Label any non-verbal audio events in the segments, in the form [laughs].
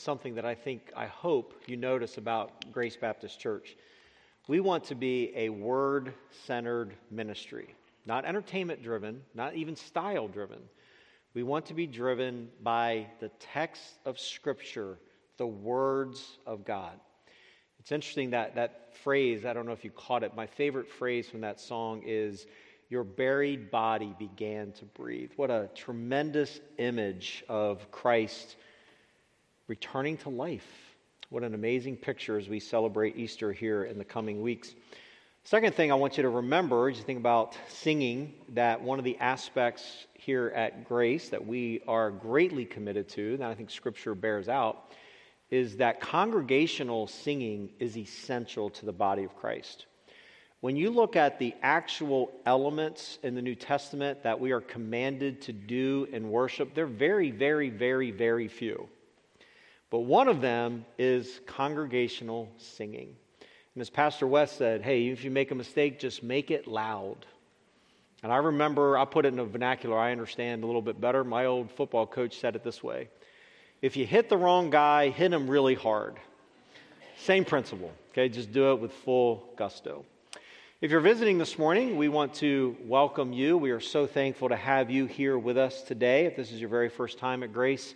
something that I think, I hope you notice about Grace Baptist Church. We want to be a word centered ministry, not entertainment driven, not even style driven. We want to be driven by the text of Scripture, the words of God. It's interesting that that phrase, I don't know if you caught it, my favorite phrase from that song is, Your buried body began to breathe. What a tremendous image of Christ returning to life. What an amazing picture as we celebrate Easter here in the coming weeks. Second thing I want you to remember as you think about singing, that one of the aspects here at Grace that we are greatly committed to, that I think Scripture bears out, is that congregational singing is essential to the body of Christ. When you look at the actual elements in the New Testament that we are commanded to do in worship, they're very, very, very, very few. But one of them is congregational singing. And as Pastor West said, hey, if you make a mistake, just make it loud. And I remember, I put it in a vernacular I understand a little bit better. My old football coach said it this way If you hit the wrong guy, hit him really hard. Same principle, okay? Just do it with full gusto. If you're visiting this morning, we want to welcome you. We are so thankful to have you here with us today. If this is your very first time at Grace,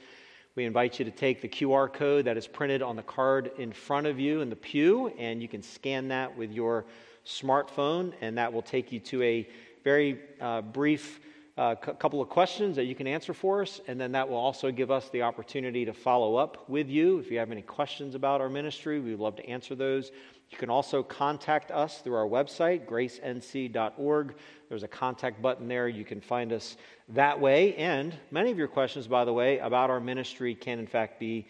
we invite you to take the QR code that is printed on the card in front of you in the pew, and you can scan that with your smartphone, and that will take you to a very uh, brief uh, c- couple of questions that you can answer for us, and then that will also give us the opportunity to follow up with you. If you have any questions about our ministry, we'd love to answer those. You can also contact us through our website, gracenc.org. There's a contact button there. You can find us that way. And many of your questions, by the way, about our ministry can, in fact, be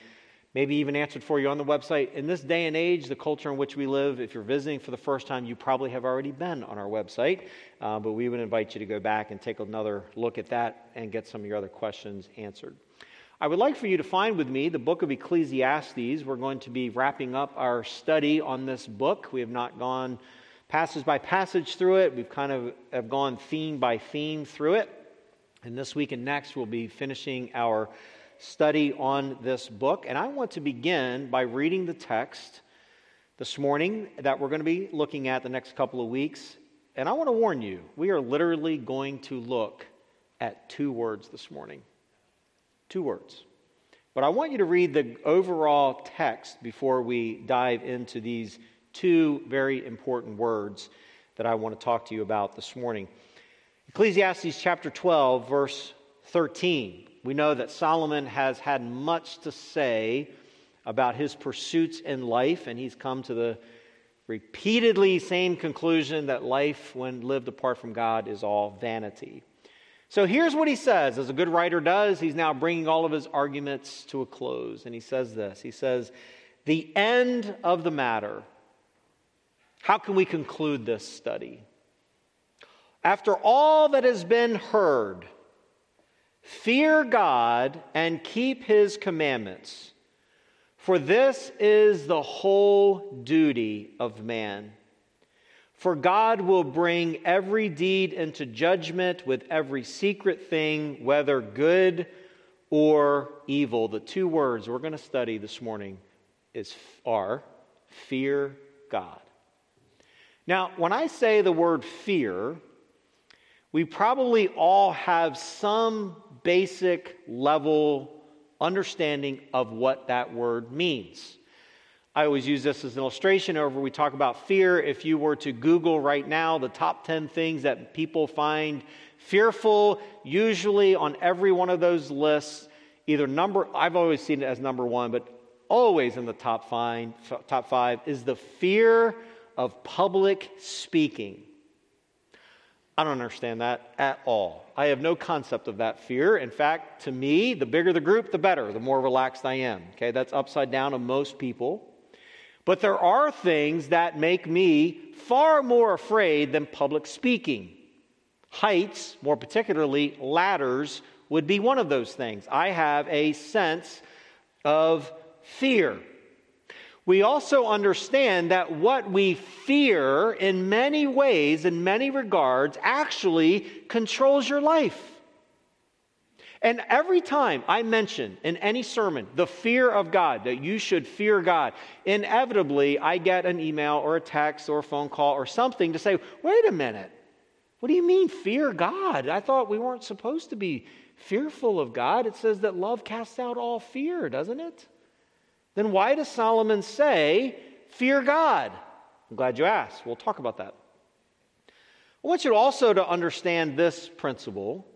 maybe even answered for you on the website. In this day and age, the culture in which we live, if you're visiting for the first time, you probably have already been on our website. Uh, but we would invite you to go back and take another look at that and get some of your other questions answered. I would like for you to find with me the book of Ecclesiastes. We're going to be wrapping up our study on this book. We have not gone passage by passage through it. We've kind of have gone theme by theme through it. And this week and next, we'll be finishing our study on this book. And I want to begin by reading the text this morning that we're going to be looking at the next couple of weeks. And I want to warn you, we are literally going to look at two words this morning. Two words. But I want you to read the overall text before we dive into these two very important words that I want to talk to you about this morning. Ecclesiastes chapter 12, verse 13. We know that Solomon has had much to say about his pursuits in life, and he's come to the repeatedly same conclusion that life, when lived apart from God, is all vanity. So here's what he says, as a good writer does. He's now bringing all of his arguments to a close, and he says this He says, The end of the matter how can we conclude this study? After all that has been heard, fear God and keep his commandments, for this is the whole duty of man. For God will bring every deed into judgment with every secret thing, whether good or evil. The two words we're going to study this morning is are fear God. Now, when I say the word fear, we probably all have some basic level understanding of what that word means. I always use this as an illustration over we talk about fear. If you were to Google right now the top 10 things that people find fearful, usually on every one of those lists, either number, I've always seen it as number one, but always in the top five, top five is the fear of public speaking. I don't understand that at all. I have no concept of that fear. In fact, to me, the bigger the group, the better, the more relaxed I am. Okay, that's upside down on most people. But there are things that make me far more afraid than public speaking. Heights, more particularly ladders, would be one of those things. I have a sense of fear. We also understand that what we fear in many ways, in many regards, actually controls your life. And every time I mention in any sermon the fear of God, that you should fear God, inevitably I get an email or a text or a phone call or something to say, wait a minute, what do you mean fear God? I thought we weren't supposed to be fearful of God. It says that love casts out all fear, doesn't it? Then why does Solomon say, fear God? I'm glad you asked. We'll talk about that. I want you also to understand this principle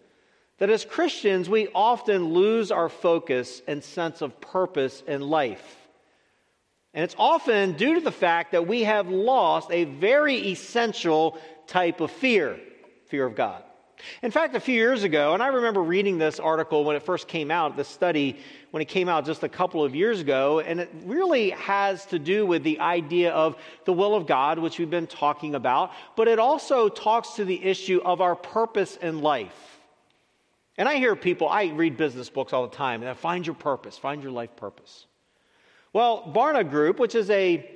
that as Christians, we often lose our focus and sense of purpose in life. And it's often due to the fact that we have lost a very essential type of fear fear of God. In fact, a few years ago, and I remember reading this article when it first came out, this study when it came out just a couple of years ago, and it really has to do with the idea of the will of God, which we've been talking about, but it also talks to the issue of our purpose in life. And I hear people, I read business books all the time, and I find your purpose, find your life purpose. Well, Barna Group, which is a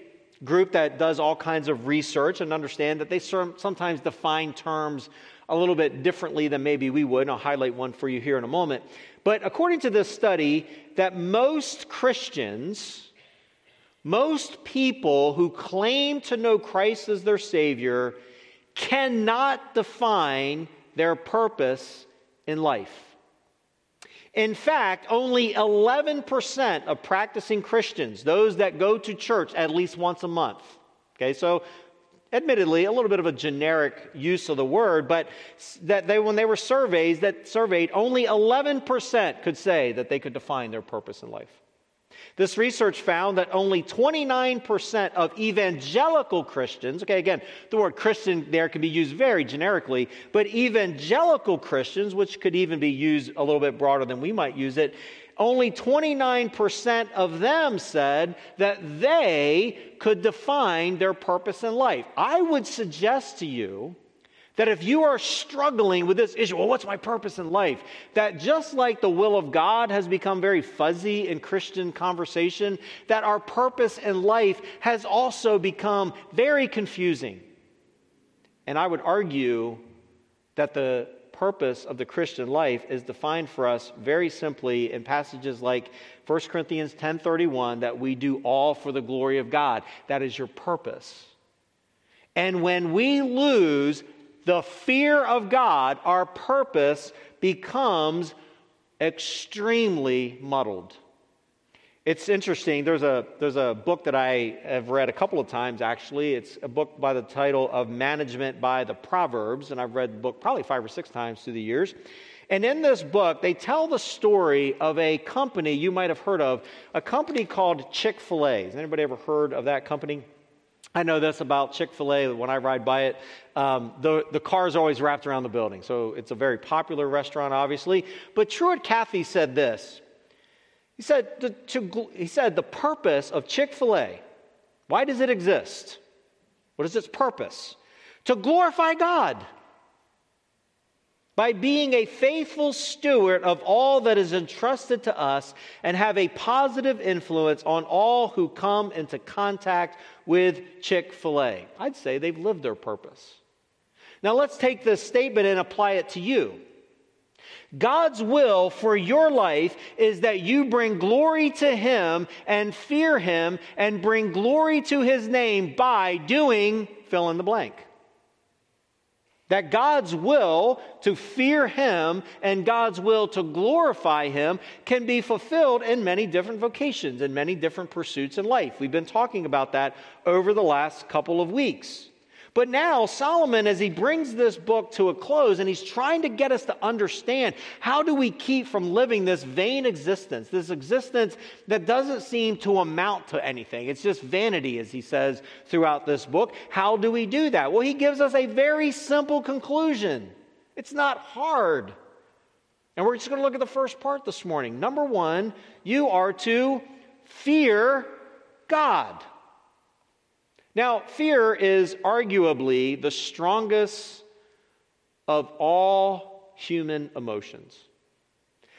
group that does all kinds of research and understand that they sometimes define terms a little bit differently than maybe we would. And I'll highlight one for you here in a moment. But according to this study, that most Christians, most people who claim to know Christ as their Savior, cannot define their purpose in life. In fact, only 11% of practicing Christians, those that go to church at least once a month, okay, so admittedly a little bit of a generic use of the word, but that they, when they were surveyed, that surveyed, only 11% could say that they could define their purpose in life. This research found that only 29% of evangelical Christians, okay, again, the word Christian there can be used very generically, but evangelical Christians, which could even be used a little bit broader than we might use it, only 29% of them said that they could define their purpose in life. I would suggest to you that if you are struggling with this issue, well, what's my purpose in life? That just like the will of God has become very fuzzy in Christian conversation, that our purpose in life has also become very confusing. And I would argue that the purpose of the Christian life is defined for us very simply in passages like 1 Corinthians 10:31 that we do all for the glory of God. That is your purpose. And when we lose the fear of God, our purpose becomes extremely muddled. It's interesting. There's a, there's a book that I have read a couple of times, actually. It's a book by the title of Management by the Proverbs, and I've read the book probably five or six times through the years. And in this book, they tell the story of a company you might have heard of, a company called Chick fil A. Has anybody ever heard of that company? I know this about Chick fil A when I ride by it. Um, the, the car is always wrapped around the building. So it's a very popular restaurant, obviously. But Truett Cathy said this He said, to, to, he said, the purpose of Chick fil A, why does it exist? What is its purpose? To glorify God by being a faithful steward of all that is entrusted to us and have a positive influence on all who come into contact with Chick fil A. I'd say they've lived their purpose. Now let's take this statement and apply it to you. God's will for your life is that you bring glory to Him and fear Him and bring glory to His name by doing fill in the blank. That God's will to fear Him and God's will to glorify Him can be fulfilled in many different vocations and many different pursuits in life. We've been talking about that over the last couple of weeks. But now, Solomon, as he brings this book to a close and he's trying to get us to understand how do we keep from living this vain existence, this existence that doesn't seem to amount to anything. It's just vanity, as he says throughout this book. How do we do that? Well, he gives us a very simple conclusion. It's not hard. And we're just going to look at the first part this morning. Number one, you are to fear God. Now, fear is arguably the strongest of all human emotions.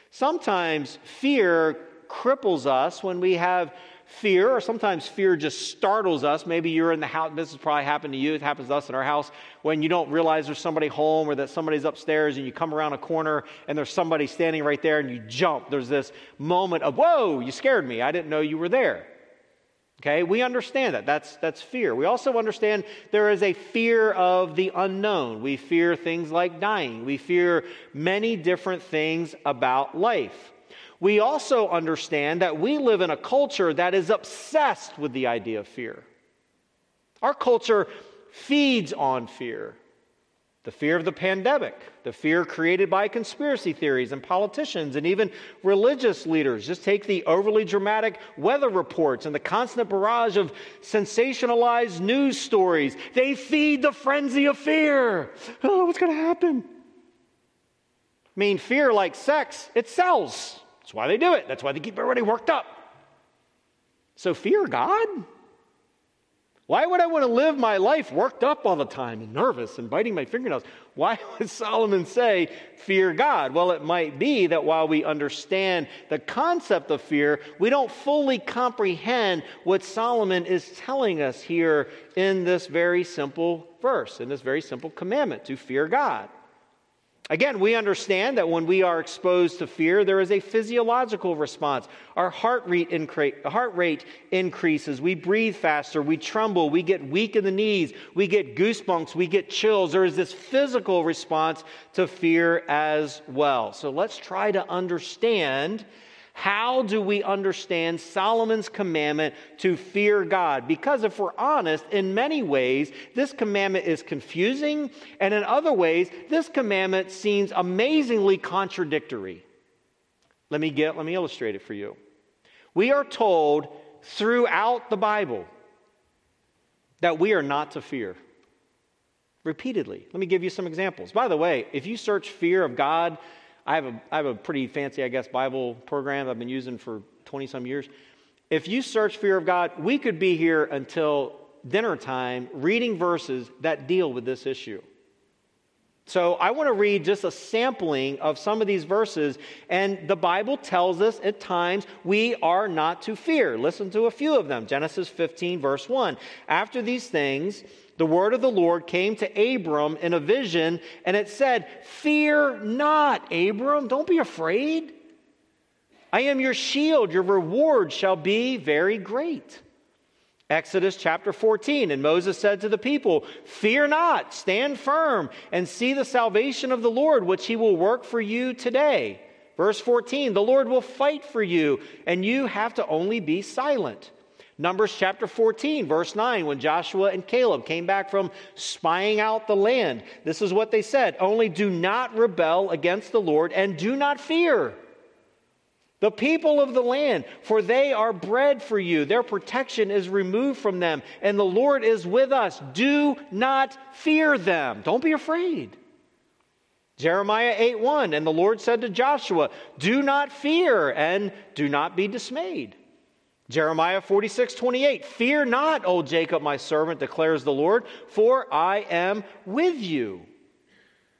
Sometimes fear cripples us, when we have fear, or sometimes fear just startles us. Maybe you're in the house, this has probably happened to you, it happens to us in our house, when you don't realize there's somebody home or that somebody's upstairs and you come around a corner and there's somebody standing right there and you jump. There's this moment of, whoa, you scared me. I didn't know you were there. Okay, we understand that. That's, that's fear. We also understand there is a fear of the unknown. We fear things like dying. We fear many different things about life. We also understand that we live in a culture that is obsessed with the idea of fear. Our culture feeds on fear the fear of the pandemic, the fear created by conspiracy theories and politicians and even religious leaders. Just take the overly dramatic weather reports and the constant barrage of sensationalized news stories. They feed the frenzy of fear. Oh, what's going to happen? I mean, fear, like sex, it sells. That's why they do it. That's why they keep everybody worked up. So, fear God? Why would I want to live my life worked up all the time and nervous and biting my fingernails? Why [laughs] would Solomon say, fear God? Well, it might be that while we understand the concept of fear, we don't fully comprehend what Solomon is telling us here in this very simple verse, in this very simple commandment to fear God. Again, we understand that when we are exposed to fear, there is a physiological response. Our heart rate, incre- heart rate increases. We breathe faster. We tremble. We get weak in the knees. We get goosebumps. We get chills. There is this physical response to fear as well. So let's try to understand how do we understand Solomon's commandment to fear God? Because if we're honest, in many ways, this commandment is confusing, and in other ways, this commandment seems amazingly contradictory. Let me get let me illustrate it for you. We are told throughout the Bible that we are not to fear. Repeatedly. Let me give you some examples. By the way, if you search fear of God I have a, I have a pretty fancy, I guess, Bible program I've been using for 20 some years. If you search fear of God, we could be here until dinner time reading verses that deal with this issue. So I want to read just a sampling of some of these verses, and the Bible tells us at times we are not to fear. Listen to a few of them. Genesis 15, verse 1. After these things, the word of the Lord came to Abram in a vision, and it said, Fear not, Abram, don't be afraid. I am your shield, your reward shall be very great. Exodus chapter 14, and Moses said to the people, Fear not, stand firm, and see the salvation of the Lord, which he will work for you today. Verse 14, the Lord will fight for you, and you have to only be silent. Numbers chapter 14, verse 9, when Joshua and Caleb came back from spying out the land, this is what they said Only do not rebel against the Lord and do not fear the people of the land, for they are bread for you. Their protection is removed from them, and the Lord is with us. Do not fear them. Don't be afraid. Jeremiah 8 1, and the Lord said to Joshua, Do not fear and do not be dismayed. Jeremiah 46, 28. Fear not, O Jacob, my servant, declares the Lord, for I am with you.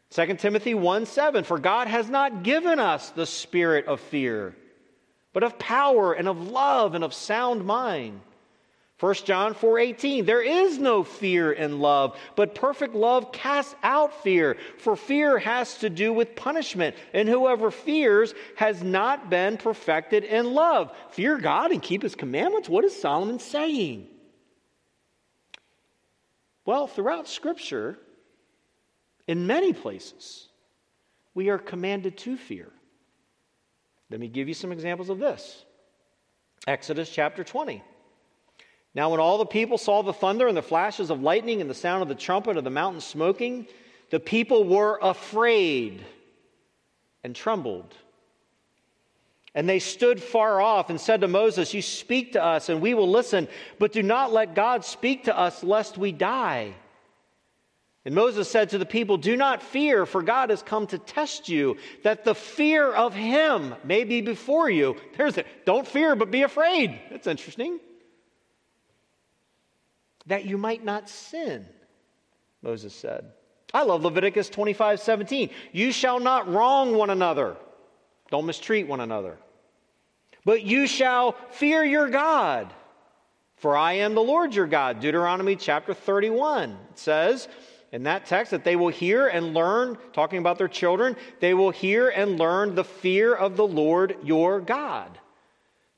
2 Timothy 1 7. For God has not given us the spirit of fear, but of power and of love and of sound mind. 1 John 4:18 There is no fear in love, but perfect love casts out fear, for fear has to do with punishment, and whoever fears has not been perfected in love. Fear God and keep his commandments. What is Solomon saying? Well, throughout scripture, in many places, we are commanded to fear. Let me give you some examples of this. Exodus chapter 20. Now, when all the people saw the thunder and the flashes of lightning and the sound of the trumpet of the mountain smoking, the people were afraid and trembled. And they stood far off and said to Moses, You speak to us, and we will listen, but do not let God speak to us, lest we die. And Moses said to the people, Do not fear, for God has come to test you, that the fear of him may be before you. There's it. Don't fear, but be afraid. That's interesting that you might not sin, Moses said. I love Leviticus 25 17. You shall not wrong one another, don't mistreat one another. But you shall fear your God, for I am the Lord your God. Deuteronomy chapter 31 it says in that text that they will hear and learn, talking about their children, they will hear and learn the fear of the Lord your God.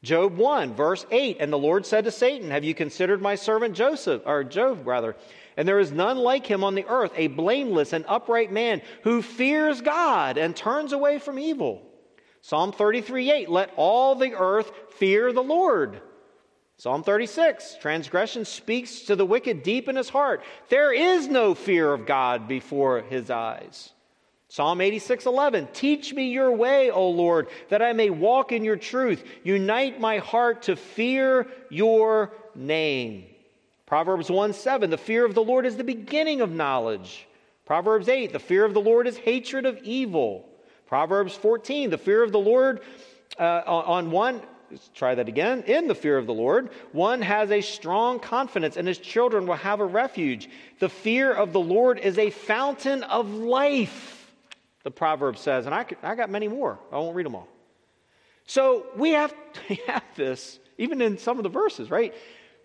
Job 1, verse 8, and the Lord said to Satan, Have you considered my servant Joseph, or Job rather? And there is none like him on the earth, a blameless and upright man who fears God and turns away from evil. Psalm 33 8, let all the earth fear the Lord. Psalm 36, transgression speaks to the wicked deep in his heart. There is no fear of God before his eyes. Psalm 86, 11, teach me your way, O Lord, that I may walk in your truth. Unite my heart to fear your name. Proverbs 1 7, the fear of the Lord is the beginning of knowledge. Proverbs 8, the fear of the Lord is hatred of evil. Proverbs 14, the fear of the Lord uh, on one, let's try that again. In the fear of the Lord, one has a strong confidence, and his children will have a refuge. The fear of the Lord is a fountain of life, the proverb says. And I, I got many more. I won't read them all. So we have, [laughs] we have this, even in some of the verses, right?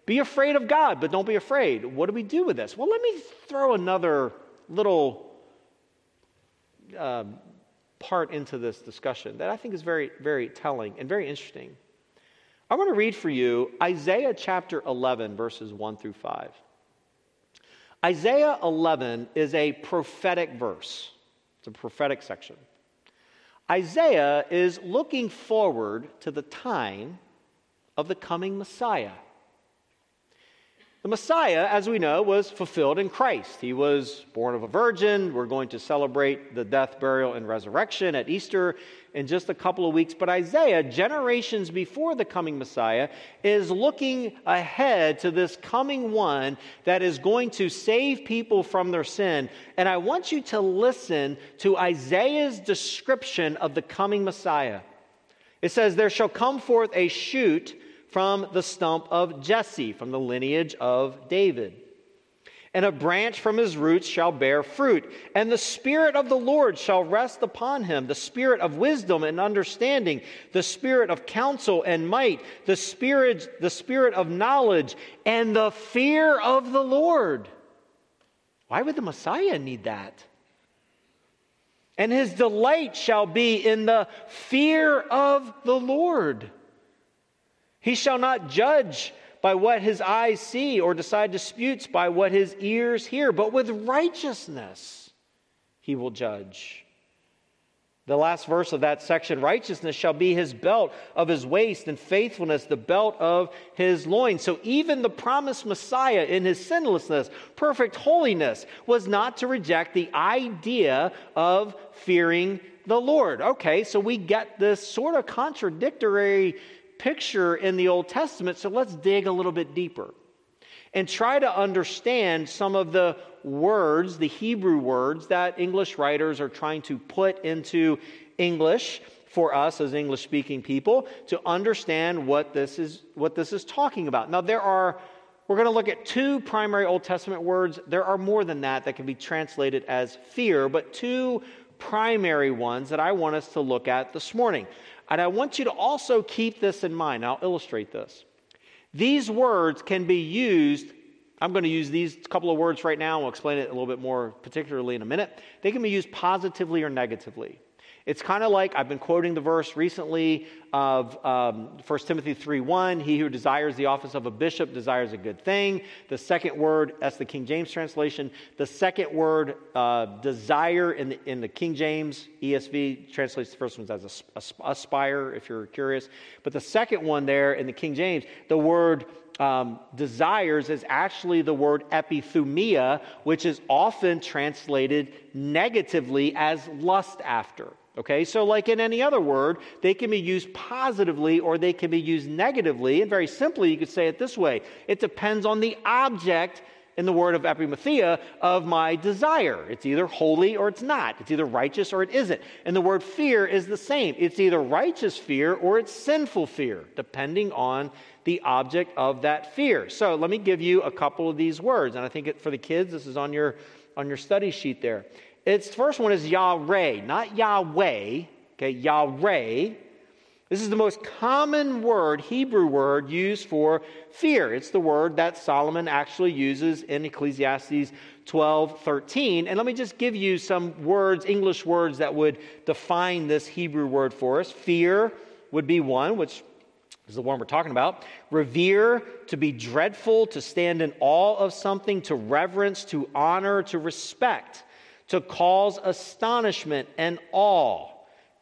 Be afraid of God, but don't be afraid. What do we do with this? Well, let me throw another little um, part into this discussion that I think is very, very telling and very interesting. I want to read for you Isaiah chapter 11, verses 1 through 5. Isaiah 11 is a prophetic verse, it's a prophetic section. Isaiah is looking forward to the time of the coming Messiah. The Messiah, as we know, was fulfilled in Christ. He was born of a virgin. We're going to celebrate the death, burial, and resurrection at Easter in just a couple of weeks. But Isaiah, generations before the coming Messiah, is looking ahead to this coming one that is going to save people from their sin. And I want you to listen to Isaiah's description of the coming Messiah. It says, There shall come forth a shoot from the stump of Jesse, from the lineage of David. And a branch from his roots shall bear fruit. And the Spirit of the Lord shall rest upon him the Spirit of wisdom and understanding, the Spirit of counsel and might, the Spirit, the Spirit of knowledge, and the fear of the Lord. Why would the Messiah need that? And his delight shall be in the fear of the Lord. He shall not judge by what his eyes see or decide disputes by what his ears hear, but with righteousness he will judge. The last verse of that section righteousness shall be his belt of his waist, and faithfulness the belt of his loins. So even the promised Messiah in his sinlessness, perfect holiness, was not to reject the idea of fearing the Lord. Okay, so we get this sort of contradictory picture in the Old Testament, so let's dig a little bit deeper and try to understand some of the words, the Hebrew words that English writers are trying to put into English for us as English speaking people to understand what this is what this is talking about. Now there are we're going to look at two primary Old Testament words. There are more than that that can be translated as fear, but two primary ones that I want us to look at this morning. And I want you to also keep this in mind. I'll illustrate this. These words can be used. I'm going to use these couple of words right now. We'll explain it a little bit more particularly in a minute. They can be used positively or negatively. It's kind of like I've been quoting the verse recently of um, 1 Timothy 3:1. He who desires the office of a bishop desires a good thing. The second word, that's the King James translation. The second word, uh, desire, in the, in the King James ESV translates the first one as aspire, if you're curious. But the second one there in the King James, the word um, desires is actually the word epithumia, which is often translated negatively as lust after. Okay, so like in any other word, they can be used positively or they can be used negatively. And very simply, you could say it this way it depends on the object in the word of epithumia of my desire. It's either holy or it's not. It's either righteous or it isn't. And the word fear is the same. It's either righteous fear or it's sinful fear, depending on the object of that fear. So let me give you a couple of these words. And I think for the kids, this is on your, on your study sheet there. Its first one is yare, not Yahweh, okay, yare. This is the most common word, Hebrew word, used for fear. It's the word that Solomon actually uses in Ecclesiastes 12 13. And let me just give you some words, English words, that would define this Hebrew word for us. Fear would be one, which is the one we're talking about. Revere, to be dreadful, to stand in awe of something, to reverence, to honor, to respect, to cause astonishment and awe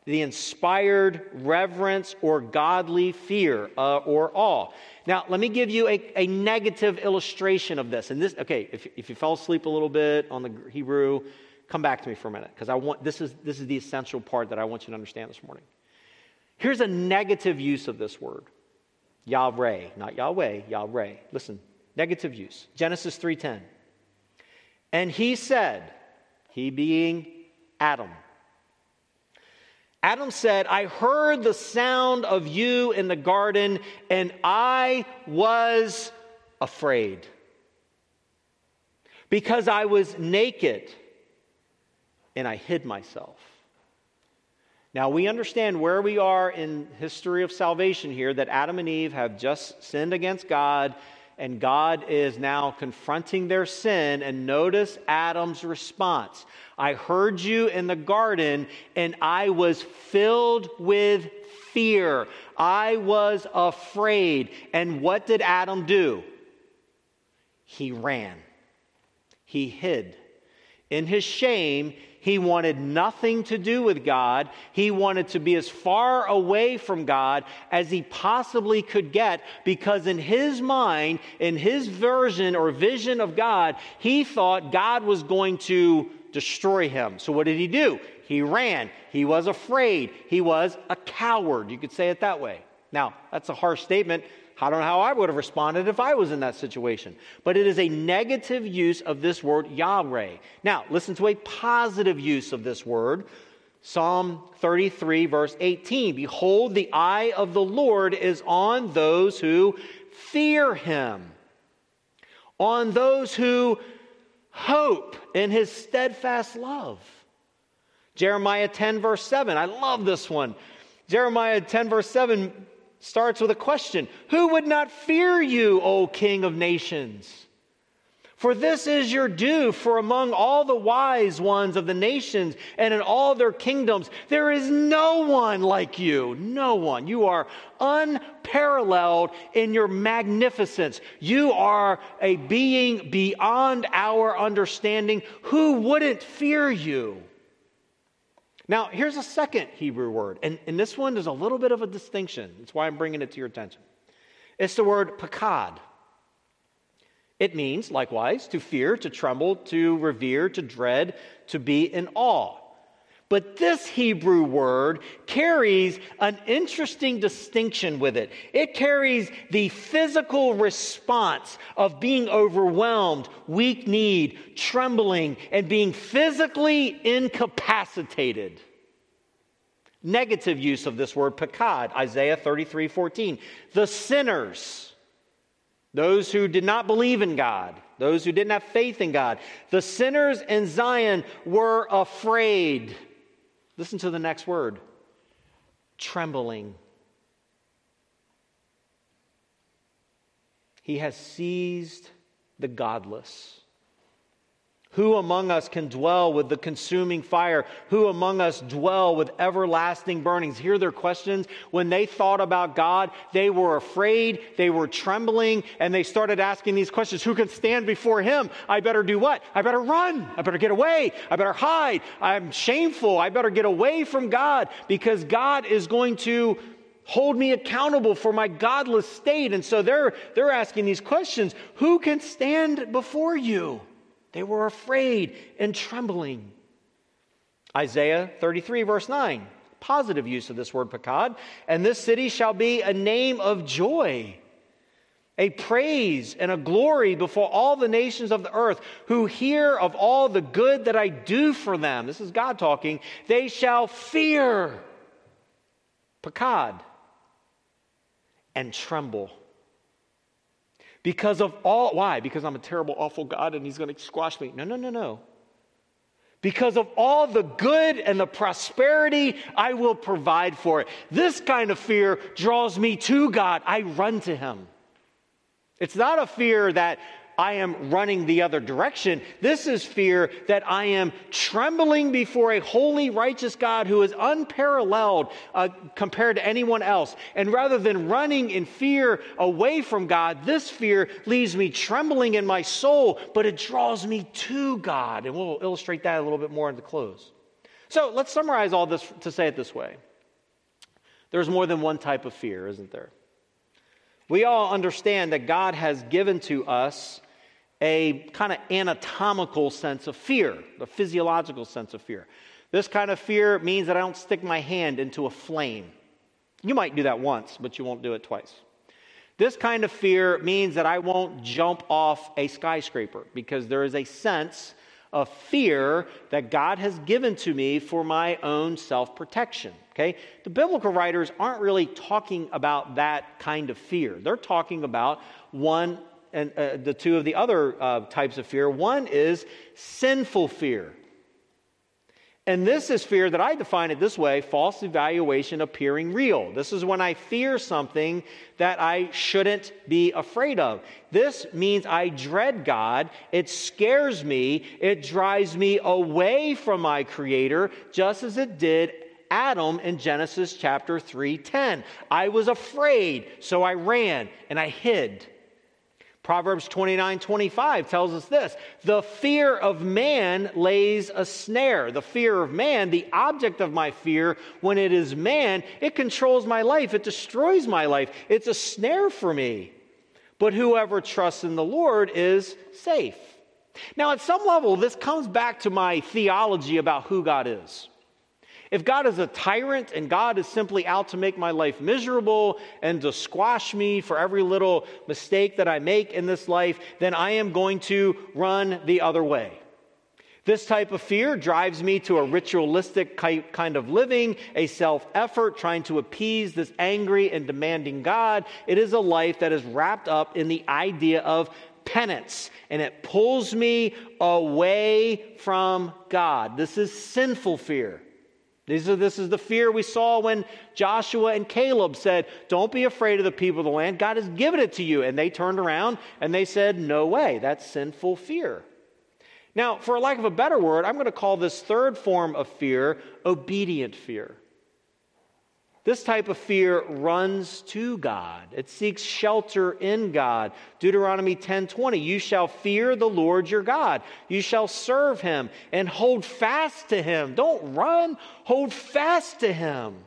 the inspired reverence or godly fear uh, or awe. Now, let me give you a, a negative illustration of this. And this, okay, if, if you fell asleep a little bit on the Hebrew, come back to me for a minute because I want this is this is the essential part that I want you to understand this morning. Here's a negative use of this word. yare, not Yahweh, yare. Listen, negative use. Genesis 3:10. And he said, he being Adam, Adam said, I heard the sound of you in the garden, and I was afraid because I was naked and I hid myself. Now, we understand where we are in history of salvation here that Adam and Eve have just sinned against God and God is now confronting their sin. And notice Adam's response I heard you in the garden, and I was filled with fear. I was afraid. And what did Adam do? He ran, he hid. In his shame, he wanted nothing to do with God. He wanted to be as far away from God as he possibly could get because, in his mind, in his version or vision of God, he thought God was going to destroy him. So, what did he do? He ran. He was afraid. He was a coward. You could say it that way. Now, that's a harsh statement. I don't know how I would have responded if I was in that situation. But it is a negative use of this word yare. Now, listen to a positive use of this word. Psalm 33, verse 18 Behold, the eye of the Lord is on those who fear him, on those who hope in his steadfast love. Jeremiah 10, verse 7. I love this one. Jeremiah 10, verse 7 starts with a question Who would not fear you, O King of nations? For this is your due, for among all the wise ones of the nations and in all their kingdoms, there is no one like you. No one. You are unparalleled in your magnificence. You are a being beyond our understanding. Who wouldn't fear you? Now, here's a second Hebrew word, and, and this one is a little bit of a distinction. That's why I'm bringing it to your attention. It's the word pakad. It means, likewise, to fear, to tremble, to revere, to dread, to be in awe. But this Hebrew word carries an interesting distinction with it. It carries the physical response of being overwhelmed, weak kneed, trembling, and being physically incapacitated. Negative use of this word, pakad, Isaiah 33 14. The sinners, those who did not believe in God, those who didn't have faith in God, the sinners in Zion were afraid Listen to the next word trembling. He has seized the godless. Who among us can dwell with the consuming fire? Who among us dwell with everlasting burnings? Hear their questions. When they thought about God, they were afraid, they were trembling, and they started asking these questions Who can stand before Him? I better do what? I better run. I better get away. I better hide. I'm shameful. I better get away from God because God is going to hold me accountable for my godless state. And so they're, they're asking these questions Who can stand before you? They were afraid and trembling. Isaiah 33, verse 9, positive use of this word pakad. And this city shall be a name of joy, a praise and a glory before all the nations of the earth who hear of all the good that I do for them. This is God talking. They shall fear pakad and tremble. Because of all, why? Because I'm a terrible, awful God and He's going to squash me. No, no, no, no. Because of all the good and the prosperity, I will provide for it. This kind of fear draws me to God. I run to Him. It's not a fear that I am running the other direction. This is fear that I am trembling before a holy, righteous God who is unparalleled uh, compared to anyone else. And rather than running in fear away from God, this fear leaves me trembling in my soul, but it draws me to God. And we'll illustrate that a little bit more in the close. So let's summarize all this to say it this way there's more than one type of fear, isn't there? We all understand that God has given to us a kind of anatomical sense of fear, the physiological sense of fear. This kind of fear means that I don't stick my hand into a flame. You might do that once, but you won't do it twice. This kind of fear means that I won't jump off a skyscraper because there is a sense of fear that God has given to me for my own self protection. Okay? The biblical writers aren't really talking about that kind of fear. They're talking about one and uh, the two of the other uh, types of fear. One is sinful fear. And this is fear that I define it this way false evaluation appearing real. This is when I fear something that I shouldn't be afraid of. This means I dread God. It scares me. It drives me away from my Creator, just as it did Adam in Genesis chapter 3:10. I was afraid, so I ran and I hid. Proverbs 29 25 tells us this The fear of man lays a snare. The fear of man, the object of my fear, when it is man, it controls my life, it destroys my life. It's a snare for me. But whoever trusts in the Lord is safe. Now, at some level, this comes back to my theology about who God is. If God is a tyrant and God is simply out to make my life miserable and to squash me for every little mistake that I make in this life, then I am going to run the other way. This type of fear drives me to a ritualistic kind of living, a self effort, trying to appease this angry and demanding God. It is a life that is wrapped up in the idea of penance, and it pulls me away from God. This is sinful fear. This is the fear we saw when Joshua and Caleb said, Don't be afraid of the people of the land. God has given it to you. And they turned around and they said, No way. That's sinful fear. Now, for lack of a better word, I'm going to call this third form of fear obedient fear. This type of fear runs to God. It seeks shelter in God. Deuteronomy 10:20, you shall fear the Lord your God. You shall serve him and hold fast to him. Don't run, hold fast to him.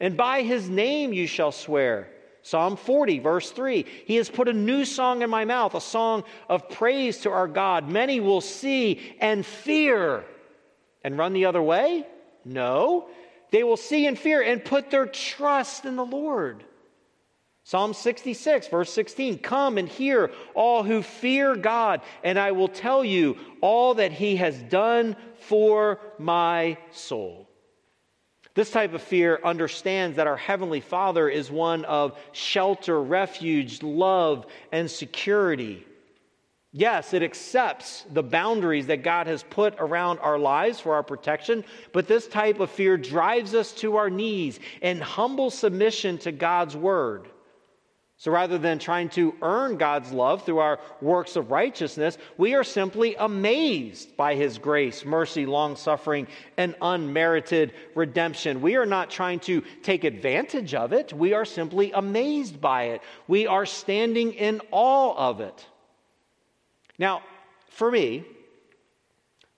And by his name you shall swear. Psalm 40, verse 3 He has put a new song in my mouth, a song of praise to our God. Many will see and fear and run the other way? No. They will see and fear and put their trust in the Lord. Psalm 66, verse 16 Come and hear, all who fear God, and I will tell you all that He has done for my soul. This type of fear understands that our Heavenly Father is one of shelter, refuge, love, and security. Yes, it accepts the boundaries that God has put around our lives for our protection, but this type of fear drives us to our knees in humble submission to God's word. So rather than trying to earn God's love through our works of righteousness, we are simply amazed by his grace, mercy, long suffering, and unmerited redemption. We are not trying to take advantage of it, we are simply amazed by it. We are standing in awe of it. Now, for me,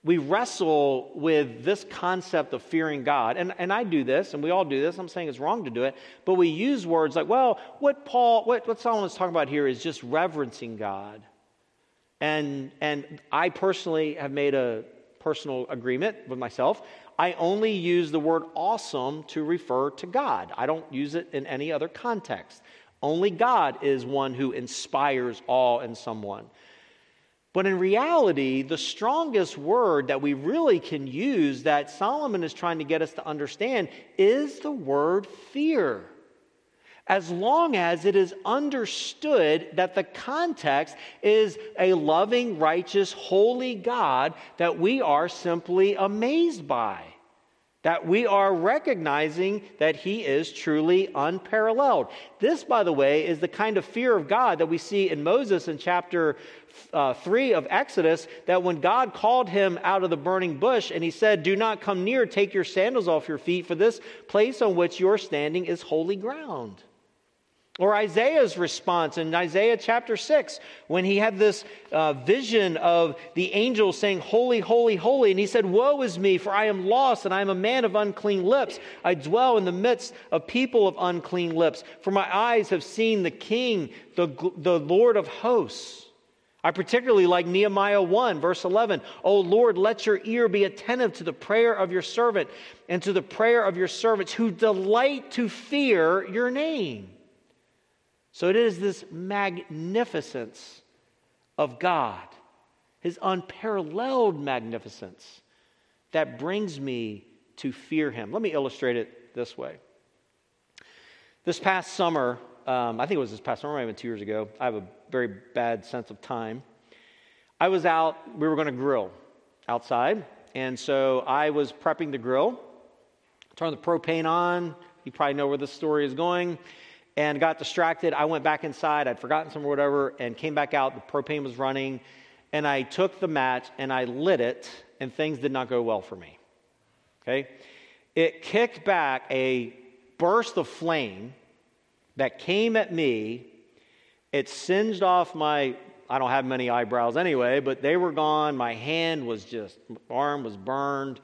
we wrestle with this concept of fearing God. And, and I do this, and we all do this. I'm saying it's wrong to do it. But we use words like, well, what Paul, what, what Solomon's talking about here is just reverencing God. And, and I personally have made a personal agreement with myself. I only use the word awesome to refer to God. I don't use it in any other context. Only God is one who inspires awe in someone. But in reality, the strongest word that we really can use that Solomon is trying to get us to understand is the word fear. as long as it is understood that the context is a loving, righteous, holy God that we are simply amazed by. That we are recognizing that he is truly unparalleled. This, by the way, is the kind of fear of God that we see in Moses in chapter uh, 3 of Exodus. That when God called him out of the burning bush and he said, Do not come near, take your sandals off your feet, for this place on which you're standing is holy ground. Or Isaiah's response in Isaiah chapter 6, when he had this uh, vision of the angel saying, Holy, holy, holy. And he said, Woe is me, for I am lost, and I am a man of unclean lips. I dwell in the midst of people of unclean lips, for my eyes have seen the King, the, the Lord of hosts. I particularly like Nehemiah 1, verse 11. Oh Lord, let your ear be attentive to the prayer of your servant and to the prayer of your servants who delight to fear your name. So it is this magnificence of God, his unparalleled magnificence, that brings me to fear him. Let me illustrate it this way. This past summer, um, I think it was this past summer, even two years ago, I have a very bad sense of time. I was out, we were going to grill outside, and so I was prepping the grill, turned the propane on. You probably know where this story is going and got distracted. I went back inside. I'd forgotten some or whatever and came back out. The propane was running. And I took the match and I lit it, and things did not go well for me. Okay? It kicked back a burst of flame that came at me. It singed off my, I don't have many eyebrows anyway, but they were gone. My hand was just, arm was burned,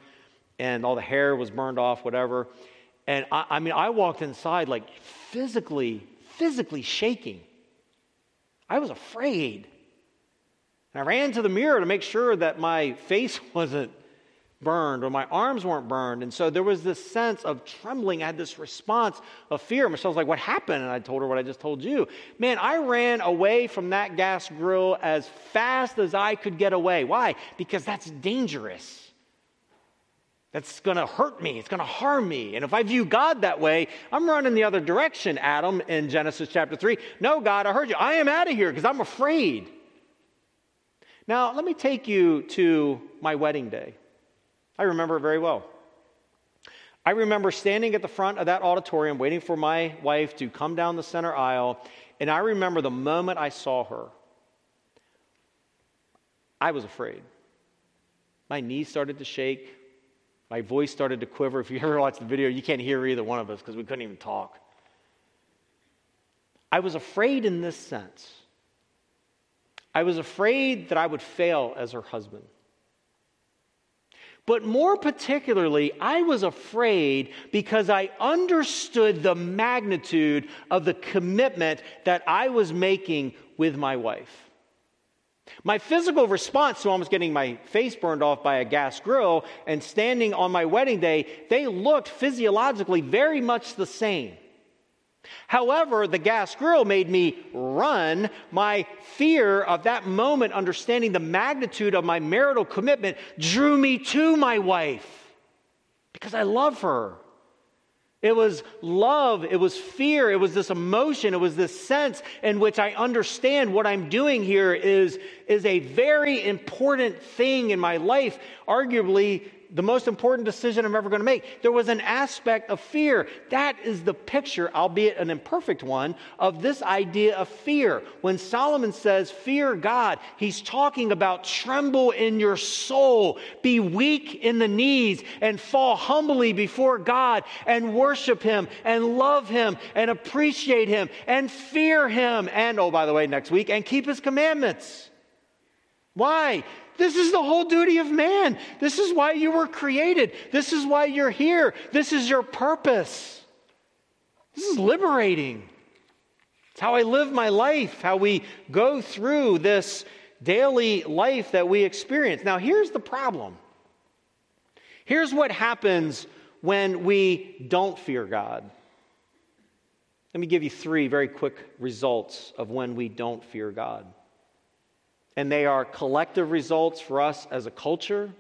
and all the hair was burned off, whatever. And I, I mean, I walked inside like physically, physically shaking. I was afraid. And I ran to the mirror to make sure that my face [laughs] wasn't burned or my arms weren't burned. And so there was this sense of trembling. I had this response of fear. Michelle's like, What happened? And I told her what I just told you. Man, I ran away from that gas grill as fast as I could get away. Why? Because that's dangerous. That's going to hurt me. It's going to harm me. And if I view God that way, I'm running the other direction, Adam, in Genesis chapter 3. No, God, I heard you. I am out of here because I'm afraid. Now, let me take you to my wedding day. I remember it very well. I remember standing at the front of that auditorium waiting for my wife to come down the center aisle, and I remember the moment I saw her. I was afraid. My knees started to shake. My voice started to quiver. If you ever watch the video, you can't hear either one of us because we couldn't even talk. I was afraid in this sense. I was afraid that I would fail as her husband. But more particularly, I was afraid because I understood the magnitude of the commitment that I was making with my wife. My physical response to almost getting my face burned off by a gas grill and standing on my wedding day, they looked physiologically very much the same. However, the gas grill made me run. My fear of that moment, understanding the magnitude of my marital commitment, drew me to my wife because I love her. It was love, it was fear, it was this emotion, it was this sense in which I understand what I'm doing here is, is a very important thing in my life, arguably the most important decision I'm ever going to make. There was an aspect of fear. That is the picture, albeit an imperfect one, of this idea of fear. When Solomon says, Fear God, he's talking about tremble in your soul, be weak in the knees, and fall humbly before God and worship him and love him and appreciate him and fear him. And, oh, by the way, next week, and keep his commandments. Why? This is the whole duty of man. This is why you were created. This is why you're here. This is your purpose. This is liberating. It's how I live my life, how we go through this daily life that we experience. Now, here's the problem. Here's what happens when we don't fear God. Let me give you three very quick results of when we don't fear God and they are collective results for us as a culture.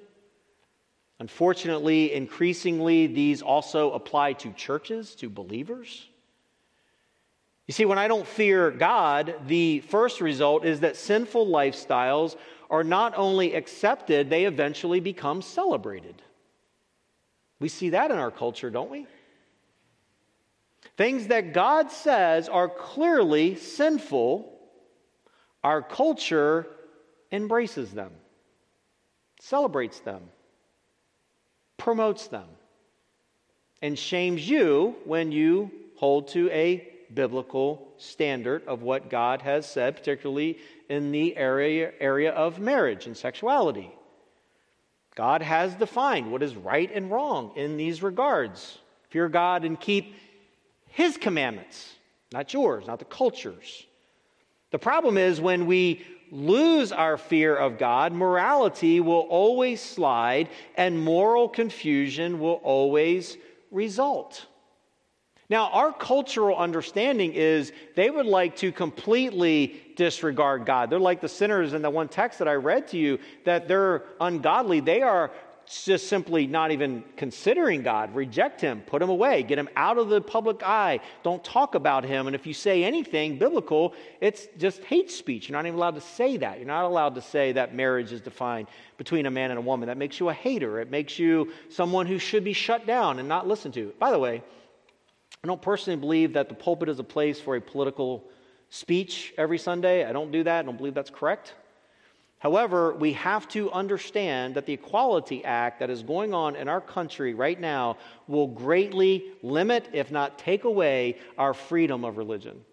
Unfortunately, increasingly, these also apply to churches, to believers. You see, when I don't fear God, the first result is that sinful lifestyles are not only accepted, they eventually become celebrated. We see that in our culture, don't we? Things that God says are clearly sinful, our culture embraces them, celebrates them, promotes them, and shames you when you hold to a biblical standard of what God has said, particularly in the area, area of marriage and sexuality. God has defined what is right and wrong in these regards. Fear God and keep His commandments, not yours, not the culture's. The problem is when we lose our fear of God, morality will always slide and moral confusion will always result. Now, our cultural understanding is they would like to completely disregard God. They're like the sinners in the one text that I read to you, that they're ungodly. They are just simply not even considering God, reject him, put him away, get him out of the public eye, don't talk about him. And if you say anything biblical, it's just hate speech. You're not even allowed to say that. You're not allowed to say that marriage is defined between a man and a woman. That makes you a hater. It makes you someone who should be shut down and not listened to. By the way, I don't personally believe that the pulpit is a place for a political speech every Sunday. I don't do that. I don't believe that's correct. However, we have to understand that the Equality Act that is going on in our country right now will greatly limit, if not take away, our freedom of religion.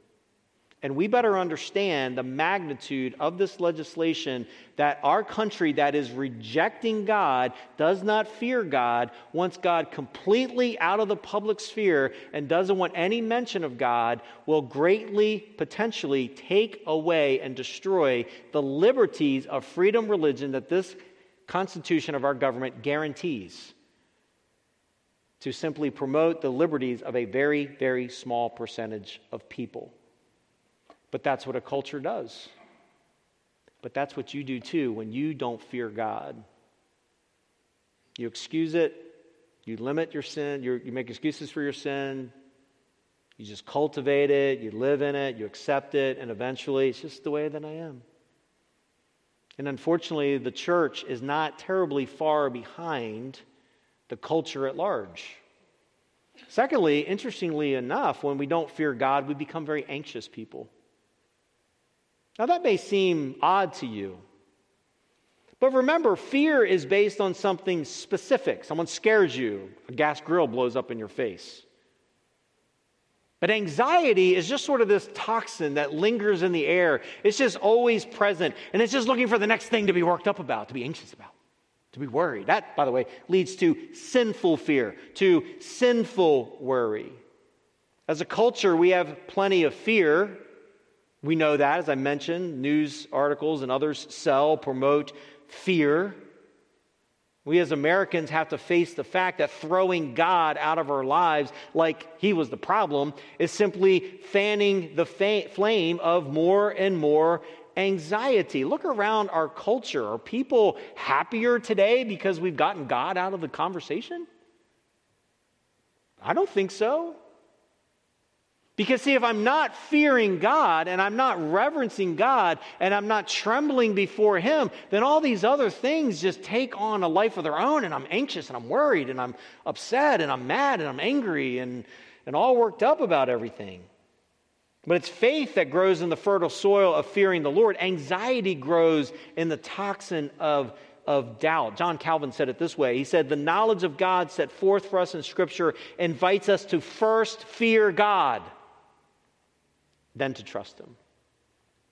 And we better understand the magnitude of this legislation that our country that is rejecting God, does not fear God, wants God completely out of the public sphere, and doesn't want any mention of God, will greatly, potentially take away and destroy the liberties of freedom religion that this Constitution of our government guarantees to simply promote the liberties of a very, very small percentage of people. But that's what a culture does. But that's what you do too when you don't fear God. You excuse it, you limit your sin, you make excuses for your sin, you just cultivate it, you live in it, you accept it, and eventually it's just the way that I am. And unfortunately, the church is not terribly far behind the culture at large. Secondly, interestingly enough, when we don't fear God, we become very anxious people. Now, that may seem odd to you. But remember, fear is based on something specific. Someone scares you, a gas grill blows up in your face. But anxiety is just sort of this toxin that lingers in the air. It's just always present, and it's just looking for the next thing to be worked up about, to be anxious about, to be worried. That, by the way, leads to sinful fear, to sinful worry. As a culture, we have plenty of fear, we know that, as I mentioned, news articles and others sell, promote fear. We as Americans have to face the fact that throwing God out of our lives like he was the problem is simply fanning the fa- flame of more and more anxiety. Look around our culture. Are people happier today because we've gotten God out of the conversation? I don't think so. Because, see, if I'm not fearing God and I'm not reverencing God and I'm not trembling before Him, then all these other things just take on a life of their own, and I'm anxious and I'm worried and I'm upset and I'm mad and I'm angry and, and all worked up about everything. But it's faith that grows in the fertile soil of fearing the Lord. Anxiety grows in the toxin of, of doubt. John Calvin said it this way He said, The knowledge of God set forth for us in Scripture invites us to first fear God than to trust Him.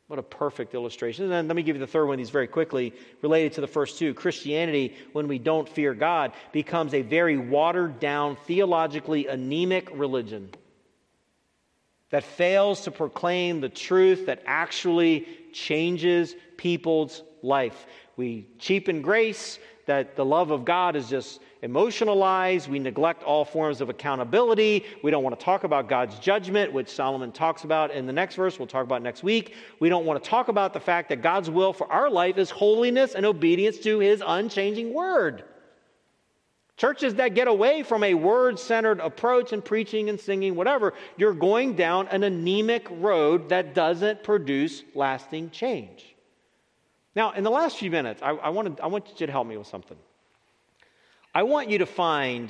What a perfect illustration. And then let me give you the third one, of these very quickly, related to the first two. Christianity, when we don't fear God, becomes a very watered down, theologically anemic religion that fails to proclaim the truth that actually changes people's life. We cheapen grace, that the love of God is just emotionalized. We neglect all forms of accountability. We don't want to talk about God's judgment, which Solomon talks about in the next verse. We'll talk about next week. We don't want to talk about the fact that God's will for our life is holiness and obedience to his unchanging word. Churches that get away from a word centered approach in preaching and singing, whatever, you're going down an anemic road that doesn't produce lasting change. Now, in the last few minutes, I, I, wanted, I want you to help me with something. I want you to find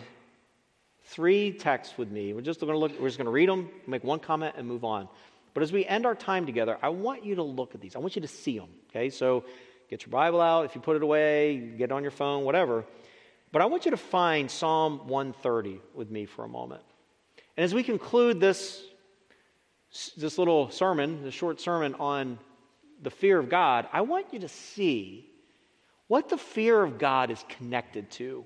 three texts with me. We're just going to look, we're just going to read them, make one comment, and move on. But as we end our time together, I want you to look at these. I want you to see them. Okay, so get your Bible out. If you put it away, get it on your phone, whatever. But I want you to find Psalm 130 with me for a moment. And as we conclude this, this little sermon, this short sermon on the fear of God, I want you to see what the fear of God is connected to.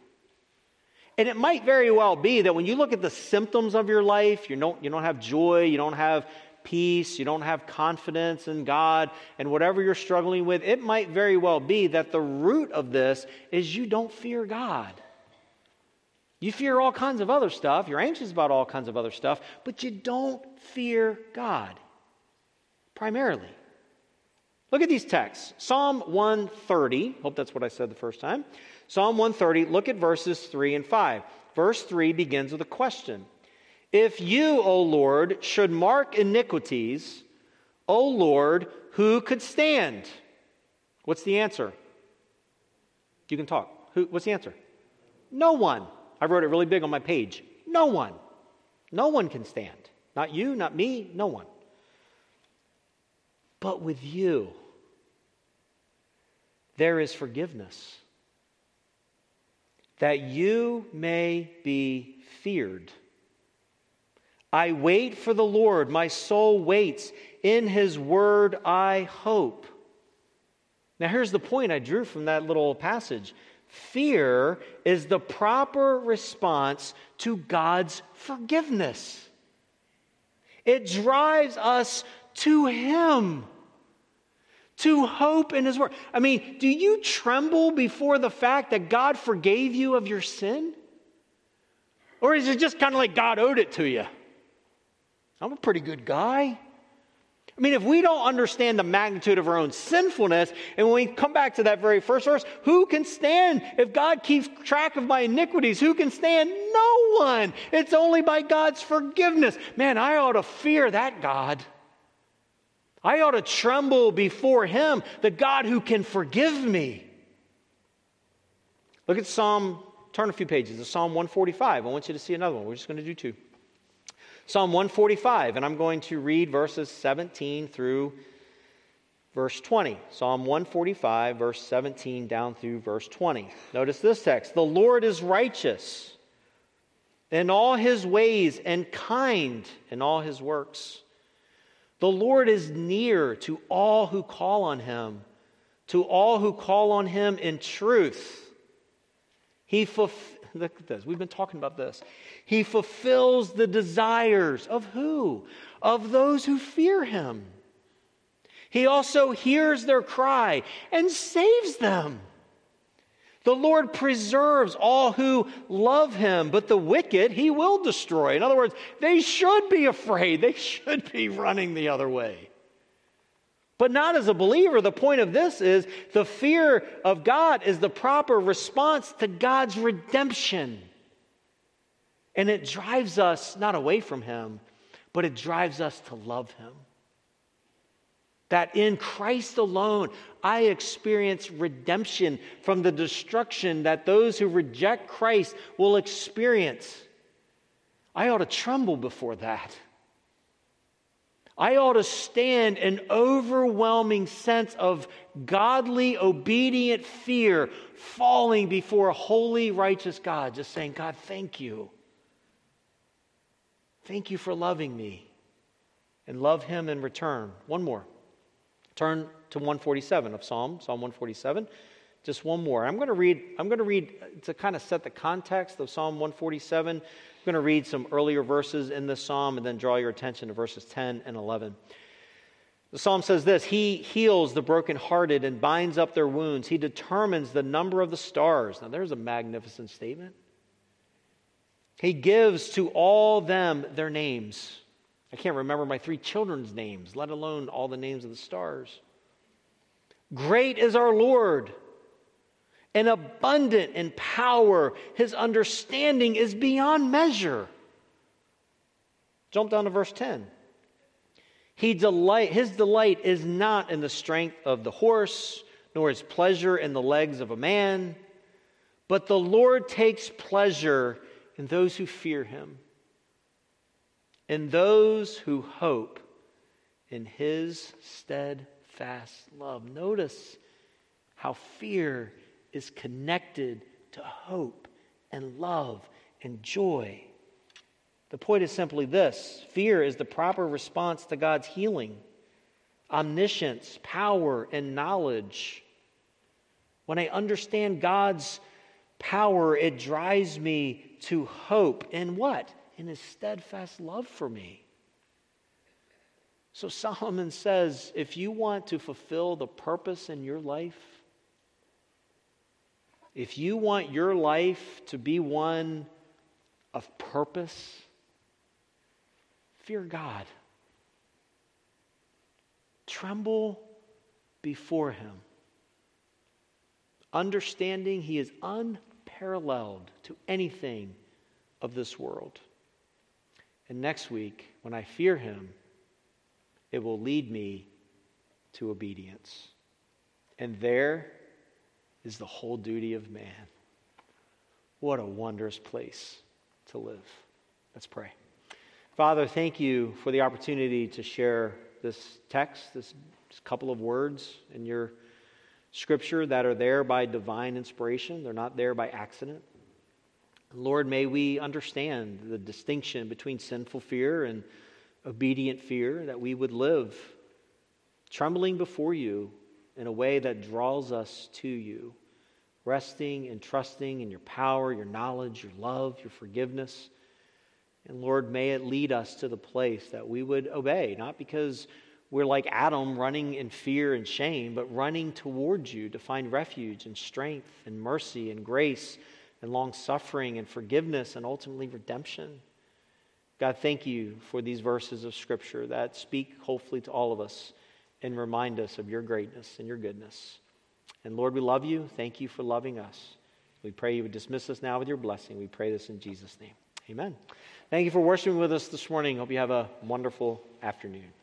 And it might very well be that when you look at the symptoms of your life, you don't, you don't have joy, you don't have peace, you don't have confidence in God, and whatever you're struggling with, it might very well be that the root of this is you don't fear God. You fear all kinds of other stuff, you're anxious about all kinds of other stuff, but you don't fear God primarily. Look at these texts Psalm 130, hope that's what I said the first time. Psalm 130, look at verses 3 and 5. Verse 3 begins with a question if you, O Lord, should mark iniquities, O Lord, who could stand? What's the answer? You can talk. Who, what's the answer? No one. I wrote it really big on my page. No one. No one can stand. Not you, not me, no one. But with you, there is forgiveness, that you may be feared. I wait for the Lord. My soul waits. In his word I hope. Now, here's the point I drew from that little passage fear is the proper response to God's forgiveness, it drives us to him. To hope in His Word. I mean, do you tremble before the fact that God forgave you of your sin? Or is it just kind of like God owed it to you? I'm a pretty good guy. I mean, if we don't understand the magnitude of our own sinfulness, and when we come back to that very first verse, who can stand? If God keeps track of my iniquities, who can stand? No one. It's only by God's forgiveness. Man, I ought to fear that God. I ought to tremble before Him, the God who can forgive me. Look at Psalm, turn a few pages to Psalm 145. I want you to see another one. We're just going to do two. Psalm 145, and I'm going to read verses 17 through verse 20. Psalm 145, verse 17 down through verse 20. Notice this text The Lord is righteous in all his ways and kind in all his works. The Lord is near to all who call on him, to all who call on him in truth. He fulfills Look at this. We've been talking about this. He fulfills the desires of who? Of those who fear him. He also hears their cry and saves them. The Lord preserves all who love him, but the wicked he will destroy. In other words, they should be afraid. They should be running the other way but not as a believer. The point of this is the fear of God is the proper response to God's redemption. And it drives us not away from Him, but it drives us to love Him. That in Christ alone, I experience redemption from the destruction that those who reject Christ will experience. I ought to tremble before that. I ought to stand an overwhelming sense of godly, obedient fear falling before a holy, righteous God, just saying, God, thank you. Thank you for loving me. And love him in return. One more. Turn to 147 of Psalm, Psalm 147. Just one more. I'm going to read, I'm going uh, to read to kind of set the context of Psalm 147 I'm going to read some earlier verses in this psalm and then draw your attention to verses 10 and 11. The psalm says this He heals the brokenhearted and binds up their wounds. He determines the number of the stars. Now, there's a magnificent statement. He gives to all them their names. I can't remember my three children's names, let alone all the names of the stars. Great is our Lord and abundant in power. His understanding is beyond measure. Jump down to verse 10. He delight, his delight is not in the strength of the horse, nor his pleasure in the legs of a man, but the Lord takes pleasure in those who fear him, in those who hope in his steadfast love. Notice how fear is connected to hope and love and joy. The point is simply this fear is the proper response to God's healing, omniscience, power, and knowledge. When I understand God's power, it drives me to hope in what? In his steadfast love for me. So Solomon says if you want to fulfill the purpose in your life, if you want your life to be one of purpose, fear God. Tremble before Him, understanding He is unparalleled to anything of this world. And next week, when I fear Him, it will lead me to obedience. And there is the whole duty of man. What a wondrous place to live. Let's pray. Father, thank you for the opportunity to share this text, this couple of words in your scripture that are there by divine inspiration. They're not there by accident. Lord, may we understand the distinction between sinful fear and obedient fear, that we would live trembling before you in a way that draws us to you, resting and trusting in your power, your knowledge, your love, your forgiveness. And Lord, may it lead us to the place that we would obey, not because we're like Adam running in fear and shame, but running towards you to find refuge and strength and mercy and grace and long suffering and forgiveness and ultimately redemption. God, thank you for these verses of Scripture that speak hopefully to all of us and remind us of your greatness and your goodness. And Lord, we love you. Thank you for loving us. We pray you would dismiss us now with your blessing. We pray this in Jesus' name. Amen. Thank you for worshiping with us this morning. Hope you have a wonderful afternoon.